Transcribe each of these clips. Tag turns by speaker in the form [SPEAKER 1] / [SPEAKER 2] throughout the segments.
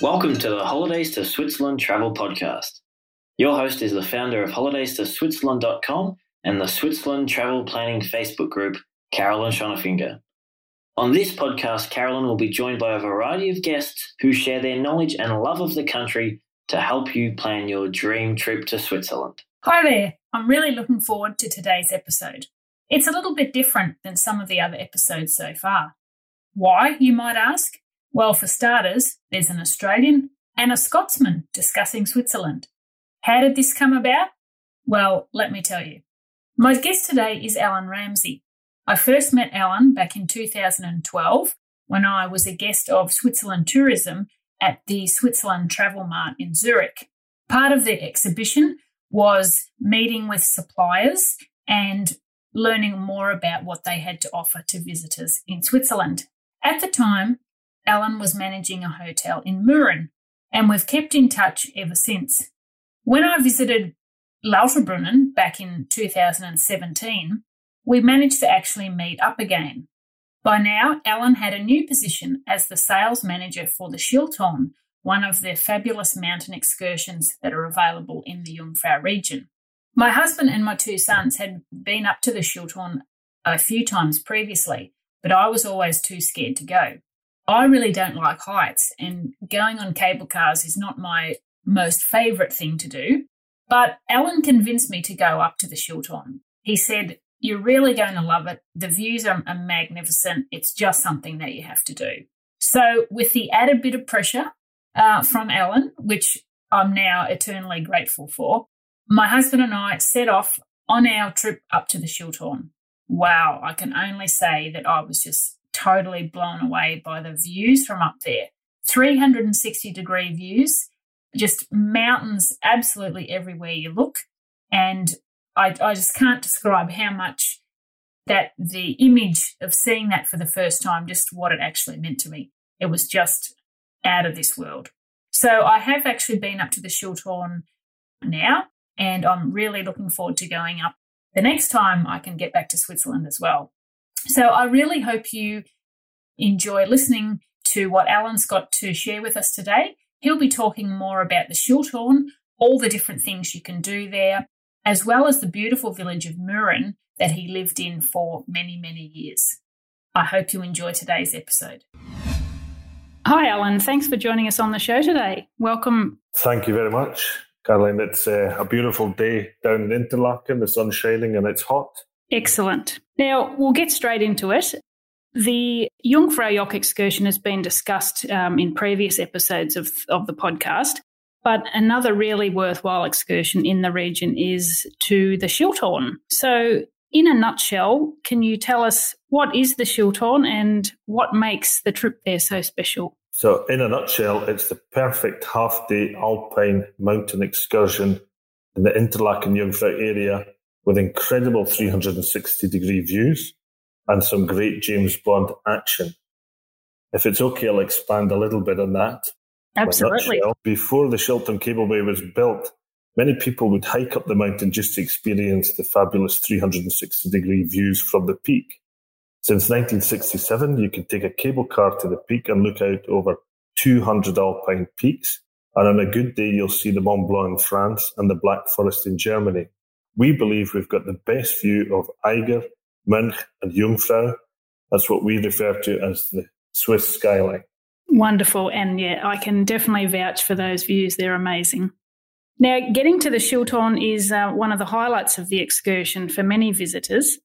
[SPEAKER 1] Welcome to the Holidays to Switzerland Travel Podcast. Your host is the founder of holidays to Switzerland.com and the Switzerland Travel Planning Facebook group, Carolyn Schonefinger. On this podcast, Carolyn will be joined by a variety of guests who share their knowledge and love of the country to help you plan your dream trip to Switzerland.
[SPEAKER 2] Hi there. I'm really looking forward to today's episode. It's a little bit different than some of the other episodes so far. Why, you might ask? Well, for starters, there's an Australian and a Scotsman discussing Switzerland. How did this come about? Well, let me tell you. My guest today is Alan Ramsey. I first met Alan back in 2012 when I was a guest of Switzerland Tourism at the Switzerland Travel Mart in Zurich. Part of the exhibition was meeting with suppliers and learning more about what they had to offer to visitors in Switzerland. At the time, Alan was managing a hotel in Mürren, and we've kept in touch ever since. When I visited Lauterbrunnen back in 2017, we managed to actually meet up again. By now, Alan had a new position as the sales manager for the Schilthorn, one of the fabulous mountain excursions that are available in the Jungfrau region. My husband and my two sons had been up to the Schilthorn a few times previously, but I was always too scared to go. I really don't like heights, and going on cable cars is not my most favourite thing to do. But Alan convinced me to go up to the Schilthorn. He said, You're really going to love it. The views are, are magnificent. It's just something that you have to do. So, with the added bit of pressure uh, from Alan, which I'm now eternally grateful for, my husband and I set off on our trip up to the Schilthorn. Wow, I can only say that I was just totally blown away by the views from up there. 360 degree views, just mountains absolutely everywhere you look. And I, I just can't describe how much that the image of seeing that for the first time, just what it actually meant to me. It was just out of this world. So I have actually been up to the Schilthorn now and I'm really looking forward to going up the next time I can get back to Switzerland as well. So I really hope you enjoy listening to what Alan's got to share with us today. He'll be talking more about the Schilthorn, all the different things you can do there, as well as the beautiful village of Mürren that he lived in for many, many years. I hope you enjoy today's episode. Hi, Alan. Thanks for joining us on the show today. Welcome.
[SPEAKER 3] Thank you very much. Caroline, it's uh, a beautiful day down in Interlaken. The sun's shining and it's hot.
[SPEAKER 2] Excellent. Now, we'll get straight into it. The Jungfrau Joch excursion has been discussed um, in previous episodes of, of the podcast, but another really worthwhile excursion in the region is to the Schilthorn. So, in a nutshell, can you tell us what is the Schilthorn and what makes the trip there so special?
[SPEAKER 3] So, in a nutshell, it's the perfect half day alpine mountain excursion in the Interlaken Jungfrau area with incredible 360 degree views and some great James Bond action. If it's okay, I'll expand a little bit on that.
[SPEAKER 2] Absolutely.
[SPEAKER 3] Before the Schilthorn Cableway was built, many people would hike up the mountain just to experience the fabulous 360 degree views from the peak. Since 1967, you can take a cable car to the peak and look out over 200 alpine peaks. And on a good day, you'll see the Mont Blanc in France and the Black Forest in Germany. We believe we've got the best view of Eiger, Mönch, and Jungfrau. That's what we refer to as the Swiss skyline.
[SPEAKER 2] Wonderful. And yeah, I can definitely vouch for those views. They're amazing. Now, getting to the Schilthorn is uh, one of the highlights of the excursion for many visitors.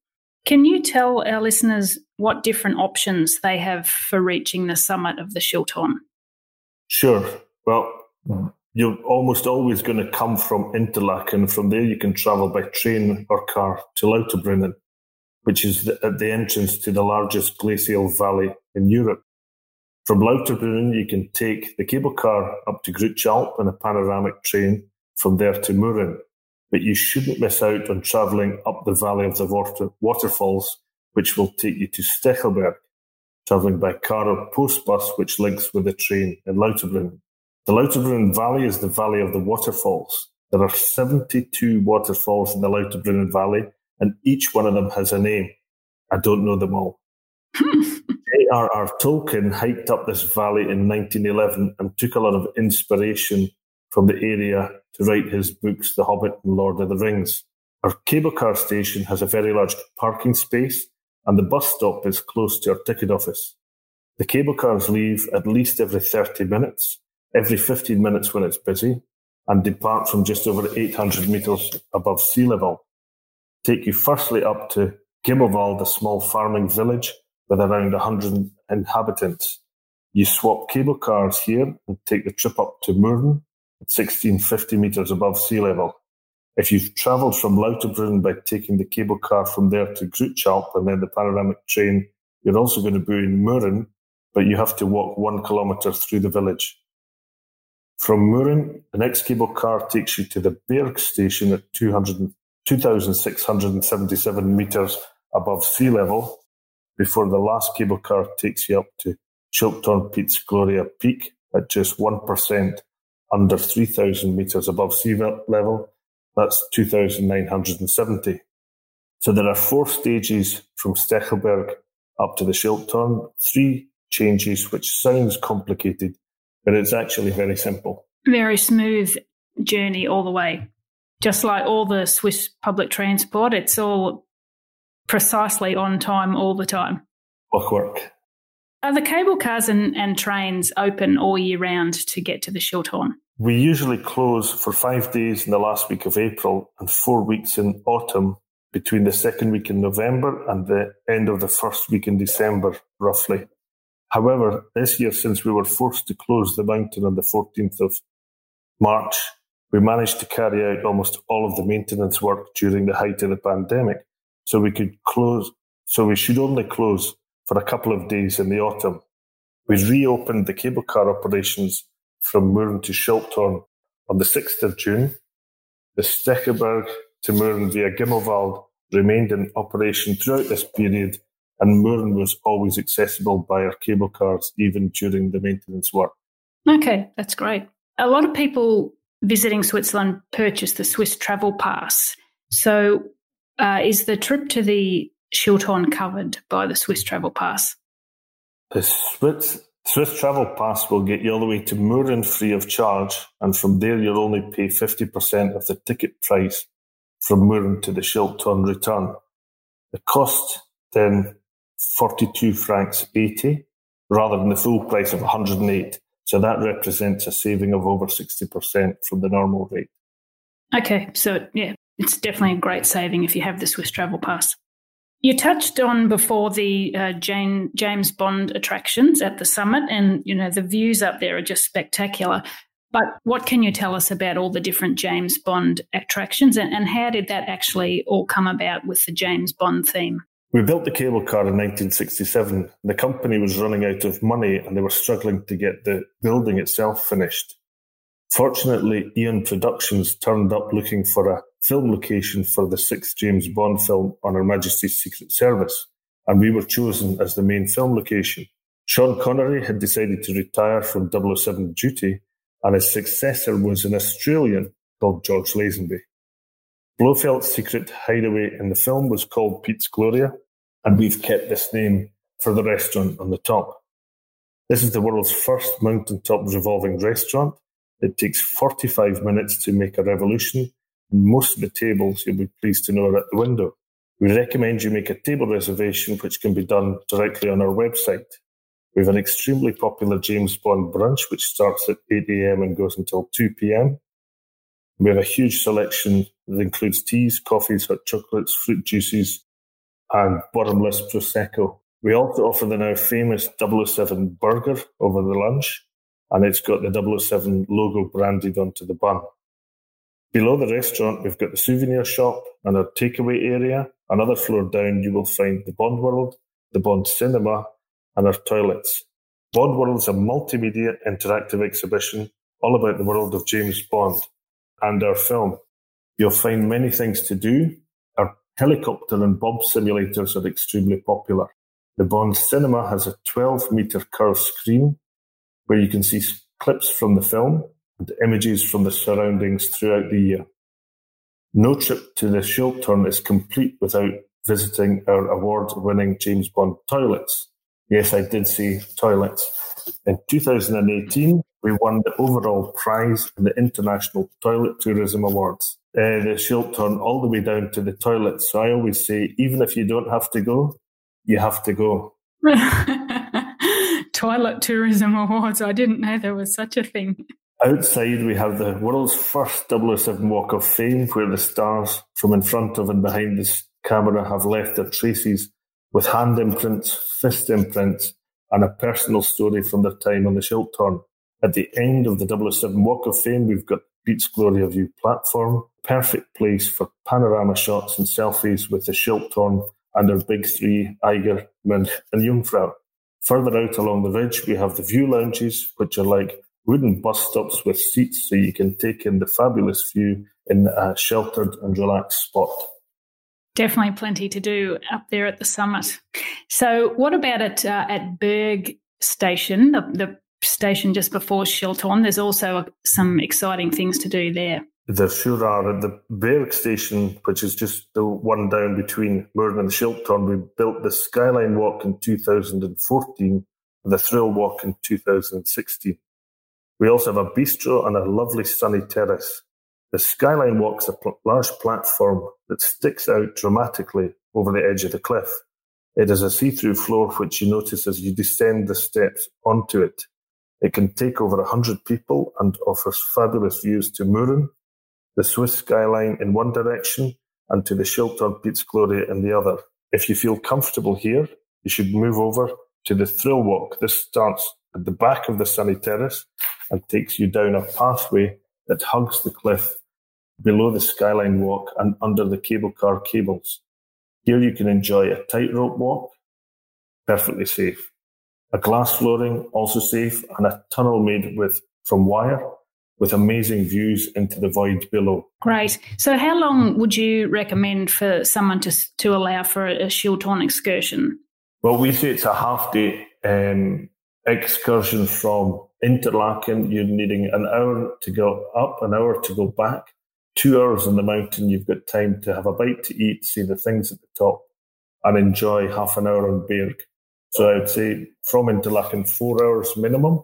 [SPEAKER 2] Can you tell our listeners what different options they have for reaching the summit of the Schilthorn?
[SPEAKER 3] Sure. Well, you're almost always going to come from Interlaken. From there, you can travel by train or car to Lauterbrunnen, which is the, at the entrance to the largest glacial valley in Europe. From Lauterbrunnen, you can take the cable car up to Groote and a panoramic train from there to Mürren, but you shouldn't miss out on travelling up the valley of the water, waterfalls, which will take you to Stechelberg, travelling by car or post bus, which links with the train in Lauterbrunnen. The Lauterbrunnen Valley is the valley of the waterfalls. There are 72 waterfalls in the Lauterbrunnen Valley, and each one of them has a name. I don't know them all. J.R.R. Tolkien hiked up this valley in 1911 and took a lot of inspiration from the area to write his books, The Hobbit and Lord of the Rings. Our cable car station has a very large parking space, and the bus stop is close to our ticket office. The cable cars leave at least every 30 minutes, every 15 minutes when it's busy, and depart from just over 800 metres above sea level. Take you firstly up to Gimmelwald, a small farming village with around 100 inhabitants. You swap cable cars here and take the trip up to Murren at 1650 metres above sea level. If you've travelled from Lauterbrunnen by taking the cable car from there to Grütschalp and then the panoramic train, you're also going to be in Murren, but you have to walk one kilometre through the village. From Murren, the next cable car takes you to the Berg station at 2,677 metres above sea level before the last cable car takes you up to Schilthorn Piz Gloria Peak at just 1% under 3,000 metres above sea level. That's 2,970. So there are four stages from Stechelberg up to the Schilthorn, three changes, which sounds complicated, but it's actually very simple.
[SPEAKER 2] Very smooth journey all the way. Just like all the Swiss public transport, it's all precisely on time all the time.
[SPEAKER 3] Clockwork.
[SPEAKER 2] Are the cable cars and, and trains open all year round to get to the Schilthorn?
[SPEAKER 3] We usually close for five days in the last week of April and four weeks in autumn between the second week in November and the end of the first week in December, roughly. However, this year, since we were forced to close the mountain on the 14th of March, we managed to carry out almost all of the maintenance work during the height of the pandemic. So we could close, so we should only close for a couple of days in the autumn. We reopened the cable car operations from Murren to Schilthorn on the 6th of June. The Stechelberg to Murren via Gimmelwald remained in operation throughout this period and Murren was always accessible by our cable cars even during the maintenance work.
[SPEAKER 2] Okay, that's great. A lot of people visiting Switzerland purchase the Swiss Travel Pass. So, uh, is the trip to the Schilthorn covered by the Swiss Travel Pass?
[SPEAKER 3] The Swiss, Swiss Travel Pass will get you all the way to Murren free of charge, and from there you'll only pay 50% of the ticket price from Murren to the Schilthorn return. The cost then 42 francs 80 rather than the full price of 108. So that represents a saving of over 60% from the normal rate.
[SPEAKER 2] Okay, so yeah, it's definitely a great saving if you have the Swiss Travel Pass. You touched on before the uh, Jane, James Bond attractions at the summit, and you know the views up there are just spectacular. But what can you tell us about all the different James Bond attractions, and, and how did that actually all come about with the James Bond theme?
[SPEAKER 3] We built the cable car in 1967. The company was running out of money and they were struggling to get the building itself finished. Fortunately, Eon Productions turned up looking for a film location for the sixth James Bond film on Her Majesty's Secret Service, and we were chosen as the main film location. Sean Connery had decided to retire from 007 duty, and his successor was an Australian called George Lazenby. Blofeld's secret hideaway in the film was called Piz Gloria, and we've kept this name for the restaurant on the top. This is the world's first mountaintop revolving restaurant. It takes 45 minutes to make a revolution, and most of the tables, you'll be pleased to know, are at the window. We recommend you make a table reservation, which can be done directly on our website. We have an extremely popular James Bond brunch, which starts at 8 a.m. and goes until 2 p.m. We have a huge selection that includes teas, coffees, hot chocolates, fruit juices, and bottomless Prosecco. We also offer the now famous 007 burger over the lunch, and it's got the 007 logo branded onto the bun. Below the restaurant, we've got the souvenir shop and our takeaway area. Another floor down, you will find the Bond World, the Bond Cinema, and our toilets. Bond World is a multimedia interactive exhibition all about the world of James Bond and our film. You'll find many things to do, Helicopter and bob simulators are extremely popular. The Bond Cinema has a 12 meter curved screen where you can see clips from the film and images from the surroundings throughout the year. No trip to the Schilthorn is complete without visiting our award winning James Bond toilets. Yes, I did say toilets. In 2018, we won the overall prize in the International Toilet Tourism Awards. Uh, the Schilthorn all the way down to the toilets. So I always say, even if you don't have to go, you have to go.
[SPEAKER 2] Toilet Tourism Awards. I didn't know there was such a thing.
[SPEAKER 3] Outside, we have the world's first 007 Walk of Fame, where the stars from in front of and behind the camera have left their traces with hand imprints, fist imprints, and a personal story from their time on the Schilthorn. At the end of the 007 Walk of Fame, we've got Piz Gloria View platform, perfect place for panorama shots and selfies with the Schilthorn and our big three, Eiger, Mönch, and Jungfrau. Further out along the ridge, we have the view lounges, which are like wooden bus stops with seats so you can take in the fabulous view in a sheltered and relaxed spot.
[SPEAKER 2] Definitely plenty to do up there at the summit. So, what about at uh, at Berg Station, the, the station just before Schilthorn? There's also some exciting things to do there.
[SPEAKER 3] Sure are. At the uh, Berg Station, which is just the one down between Murren and Schilthorn, we built the Skyline Walk in 2014, and the Thrill Walk in 2016. We also have a bistro and a lovely sunny terrace. The skyline walks a pl- large platform that sticks out dramatically over the edge of the cliff. It is a see-through floor which you notice as you descend the steps onto it. It can take over a hundred people and offers fabulous views to Murren, the Swiss skyline in one direction, and to the Schilthorn Piz Gloria in the other. If you feel comfortable here, you should move over to the Thrill Walk. This starts at the back of the sunny terrace and takes you down a pathway that hugs the cliff below the skyline walk and under the cable car cables. Here you can enjoy a tightrope walk, perfectly safe, a glass flooring, also safe, and a tunnel made with from wire with amazing views into the void below.
[SPEAKER 2] Great. So, how long would you recommend for someone to to allow for a, a Schilthorn excursion?
[SPEAKER 3] Well, we say it's a half day um, excursion from Interlaken, you're needing an hour to go up, an hour to go back, two hours on the mountain. You've got time to have a bite to eat, see the things at the top, and enjoy half an hour on Berg. So I'd say from Interlaken, four hours minimum,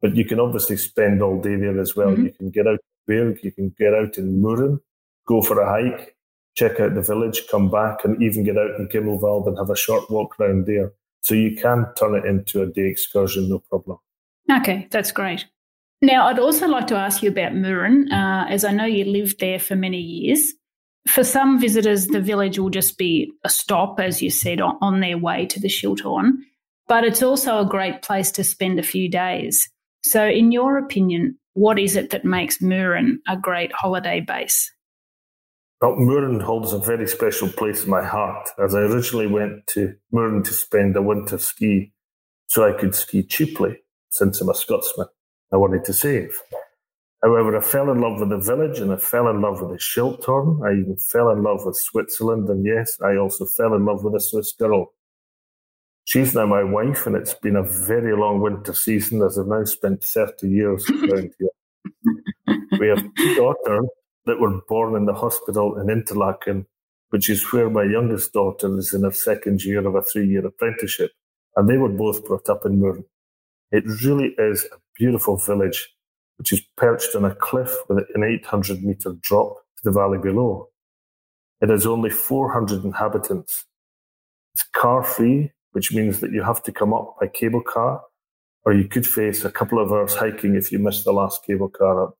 [SPEAKER 3] but you can obviously spend all day there as well. Mm-hmm. You can get out in Berg, you can get out in Murren, go for a hike, check out the village, come back, and even get out in Gimmelwald and have a short walk around there. So you can turn it into a day excursion, no problem.
[SPEAKER 2] Okay, that's great. Now, I'd also like to ask you about Murren, uh, as I know you lived there for many years. For some visitors, the village will just be a stop, as you said, on, on their way to the Schilthorn, but it's also a great place to spend a few days. So, in your opinion, what is it that makes Murren a great holiday base?
[SPEAKER 3] Well, Murren holds a very special place in my heart, as I originally went to Murren to spend a winter ski so I could ski cheaply since I'm a Scotsman. I wanted to save. However, I fell in love with the village and I fell in love with the Schilthorn. I even fell in love with Switzerland. And yes, I also fell in love with a Swiss girl. She's now my wife, and it's been a very long winter season as I've now spent 30 years around here. we have two daughters that were born in the hospital in Interlaken, which is where my youngest daughter is in her second year of a three year apprenticeship. And they were both brought up in Murren. It really is a beautiful village, which is perched on a cliff with an 800 metre drop to the valley below. It has only 400 inhabitants. It's car free, which means that you have to come up by cable car, or you could face a couple of hours hiking if you miss the last cable car up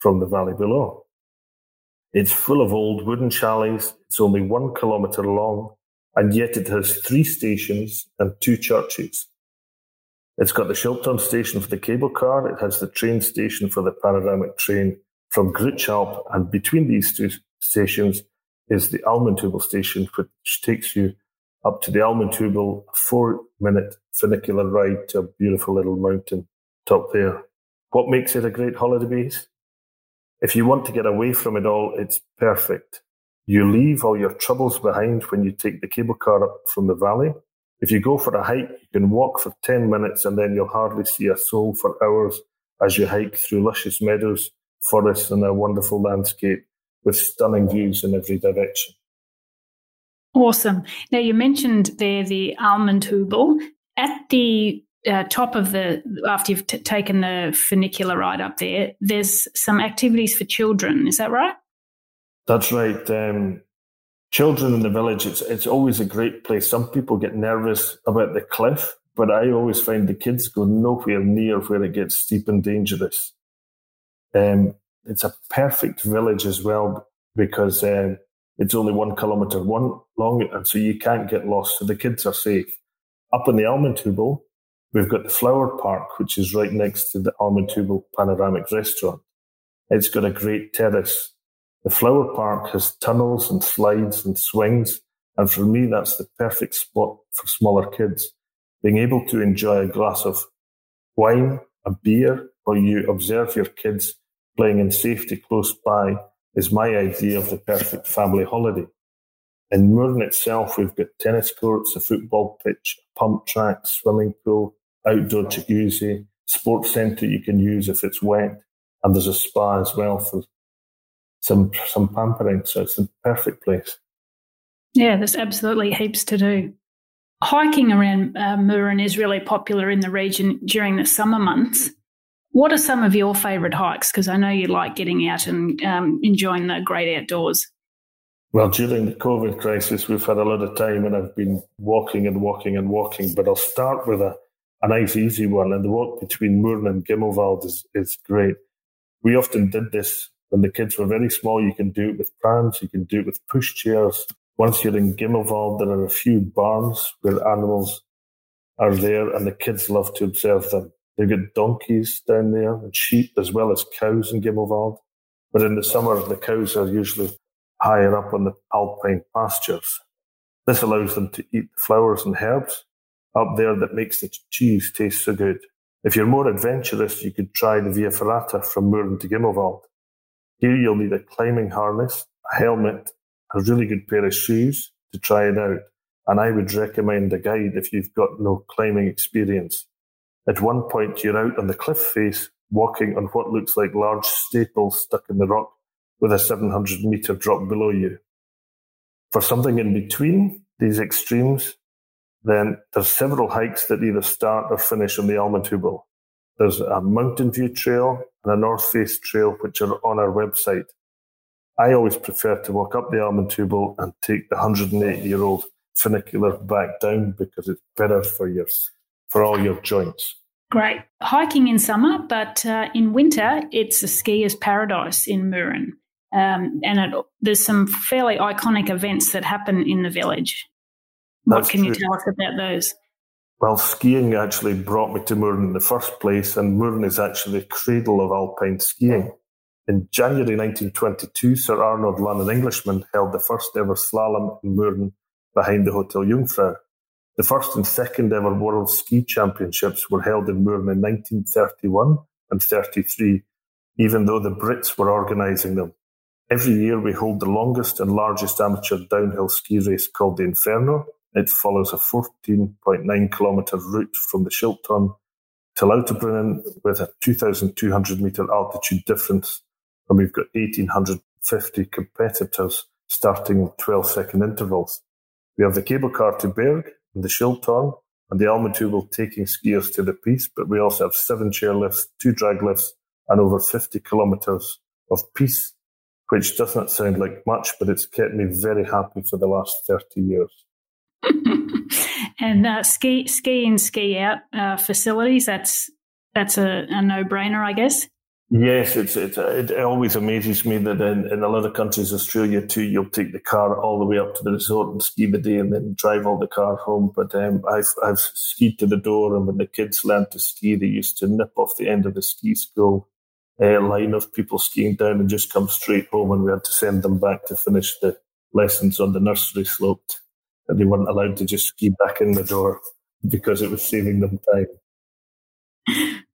[SPEAKER 3] from the valley below. It's full of old wooden chalets. It's only one kilometre long, and yet it has three stations and two churches. It's got the Schilthorn station for the cable car. It has the train station for the panoramic train from Grütschalp. And between these two stations is the Almendhübel station, which takes you up to the Almendhübel, a four minute funicular ride to a beautiful little mountain top there. What makes it a great holiday base? If you want to get away from it all, it's perfect. You leave all your troubles behind when you take the cable car up from the valley. If you go for a hike, you can walk for 10 minutes and then you'll hardly see a soul for hours as you hike through luscious meadows, forests, and a wonderful landscape with stunning views in every direction.
[SPEAKER 2] Awesome. Now, you mentioned there the Almendhübel. At the uh, top of the, after you've t- taken the funicular ride up there, there's some activities for children. Is that right?
[SPEAKER 3] That's right. Um, children in the village, it's, it's always a great place. Some people get nervous about the cliff, but I always find the kids go nowhere near where it gets steep and dangerous. Um, it's a perfect village as well because um, it's only one kilometre one long, and so you can't get lost. So the kids are safe. Up in the Almendhübel, we've got the Flower Park, which is right next to the Almendhübel Panoramic Restaurant. It's got a great terrace. The Flower Park has tunnels and slides and swings, and for me, that's the perfect spot for smaller kids. Being able to enjoy a glass of wine, a beer, or you observe your kids playing in safety close by is my idea of the perfect family holiday. In Mürren itself, we've got tennis courts, a football pitch, a pump track, swimming pool, outdoor jacuzzi, sports centre you can use if it's wet, and there's a spa as well for some some pampering. So it's the perfect place.
[SPEAKER 2] Yeah, there's absolutely heaps to do. Hiking around uh, is really popular in the region during the summer months. What are some of your favourite hikes? Because I know you like getting out and um, enjoying the great outdoors.
[SPEAKER 3] Well, during the COVID crisis, we've had a lot of time and I've been walking and walking and walking. But I'll start with a, a nice, easy one. And the walk between Mürren and Gimmelwald is, is great. We often did this when the kids were very small. You can do it with prams, you can do it with pushchairs. Once you're in Gimmelwald, there are a few barns where animals are there and the kids love to observe them. They've got donkeys down there and sheep as well as cows in Gimmelwald. But in the summer, the cows are usually higher up on the alpine pastures. This allows them to eat flowers and herbs up there that makes the cheese taste so good. If you're more adventurous, you could try the Via Ferrata from Mürren to Gimmelwald. Here you'll need a climbing harness, a helmet, a really good pair of shoes to try it out. And I would recommend a guide if you've got no climbing experience. At one point, you're out on the cliff face, walking on what looks like large staples stuck in the rock with a 700 meter drop below you. For something in between these extremes, then there's several hikes that either start or finish on the Almendhübel. There's a mountain view trail and a north face trail, which are on our website. I always prefer to walk up the Almendhübel and take the 108 year old funicular back down because it's better for your for all your joints.
[SPEAKER 2] Great. Hiking in summer, but uh, in winter, it's a skier's paradise in Mürren. Um, and it, there's some fairly iconic events that happen in the village. What That's can true. you tell us about those?
[SPEAKER 3] Well, skiing actually brought me to Mürren in the first place, and Mürren is actually the cradle of alpine skiing. In January 1922, Sir Arnold Lunn, an Englishman, held the first ever slalom in Mürren behind the Hotel Jungfrau. The first and second ever World Ski Championships were held in Mürren in 1931 and 33, even though the Brits were organising them. Every year we hold the longest and largest amateur downhill ski race called the Inferno. It follows a 14.9 kilometre route from the Schilthorn to Lauterbrunnen with a 2,200 metre altitude difference. And we've got 1,850 competitors starting in 12 second intervals. We have the cable car to Berg, and the Schilthorn and the Almendhübel taking skiers to the piste, but we also have seven chairlifts, two drag lifts, and over 50 kilometres of piste, which doesn't sound like much, but it's kept me very happy for the last 30 years.
[SPEAKER 2] and uh, ski, ski in, ski out uh, facilities, that's, that's a, a no brainer, I guess.
[SPEAKER 3] Yes, it's, it's it always amazes me that in, in a lot of countries, Australia too, you'll take the car all the way up to the resort and ski the day, and then drive all the car home. But um, I've I've skied to the door, and when the kids learned to ski, they used to nip off the end of the ski school uh, line of people skiing down and just come straight home, and we had to send them back to finish the lessons on the nursery slope. And they weren't allowed to just ski back in the door because it was saving them time.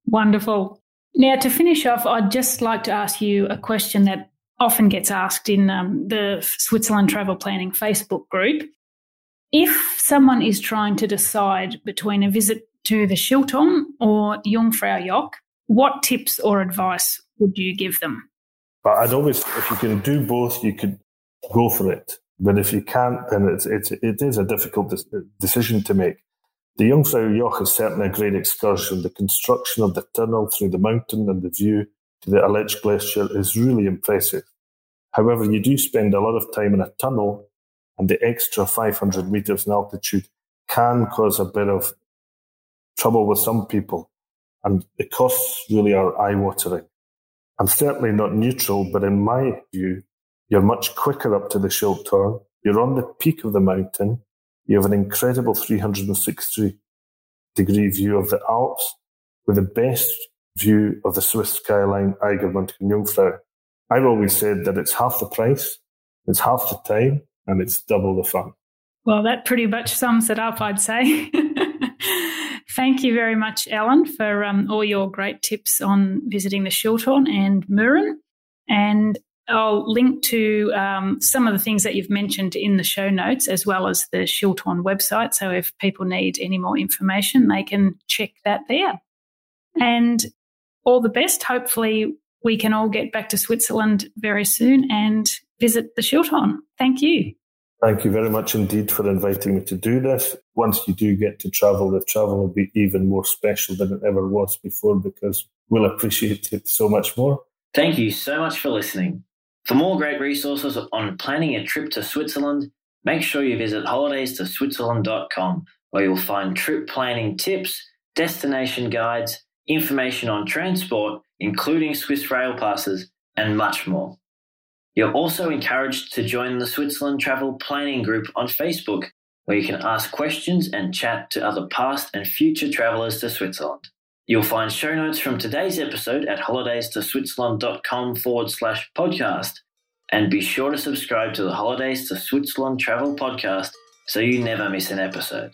[SPEAKER 2] Wonderful. Now, to finish off, I'd just like to ask you a question that often gets asked in um, the Switzerland Travel Planning Facebook group. If someone is trying to decide between a visit to the Schilthorn or Jungfrau Joch, what tips or advice would you give them?
[SPEAKER 3] But I'd always, if you can do both, you could go for it But if you can't, then it's, it's, it is a difficult decision to make. The Jungfrau Joch is certainly a great excursion. The construction of the tunnel through the mountain and the view to the Aletsch Glacier is really impressive. However, you do spend a lot of time in a tunnel, and the extra 500 meters in altitude can cause a bit of trouble with some people, and the costs really are eye watering. I'm certainly not neutral, but in my view, you're much quicker up to the Schilthorn. You're on the peak of the mountain. You have an incredible 360 degree view of the Alps with the best view of the Swiss skyline, Eiger Mönch and Jungfrau. I've always said that it's half the price, it's half the time, and it's double the fun.
[SPEAKER 2] Well, that pretty much sums it up, I'd say. Thank you very much, Alan, for um, all your great tips on visiting the Schilthorn and Mürren. And I'll link to um, some of the things that you've mentioned in the show notes, as well as the Schilthorn website. So if people need any more information, they can check that there. And all the best. Hopefully, we can all get back to Switzerland very soon and visit the Schilthorn. Thank you.
[SPEAKER 3] Thank you very much indeed for inviting me to do this. Once you do get to travel, the travel will be even more special than it ever was before because we'll appreciate it so much more.
[SPEAKER 1] Thank you so much for listening. For more great resources on planning a trip to Switzerland, make sure you visit holidaysto-switzerland.com where you'll find trip planning tips, destination guides, information on transport, including Swiss rail passes, and much more. You're also encouraged to join the Switzerland Travel Planning Group on Facebook, where you can ask questions and chat to other past and future travellers to Switzerland. You'll find show notes from today's episode at holidaysto-switzerland.com forward slash podcast. And be sure to subscribe to the Holidays to Switzerland Travel podcast so you never miss an episode.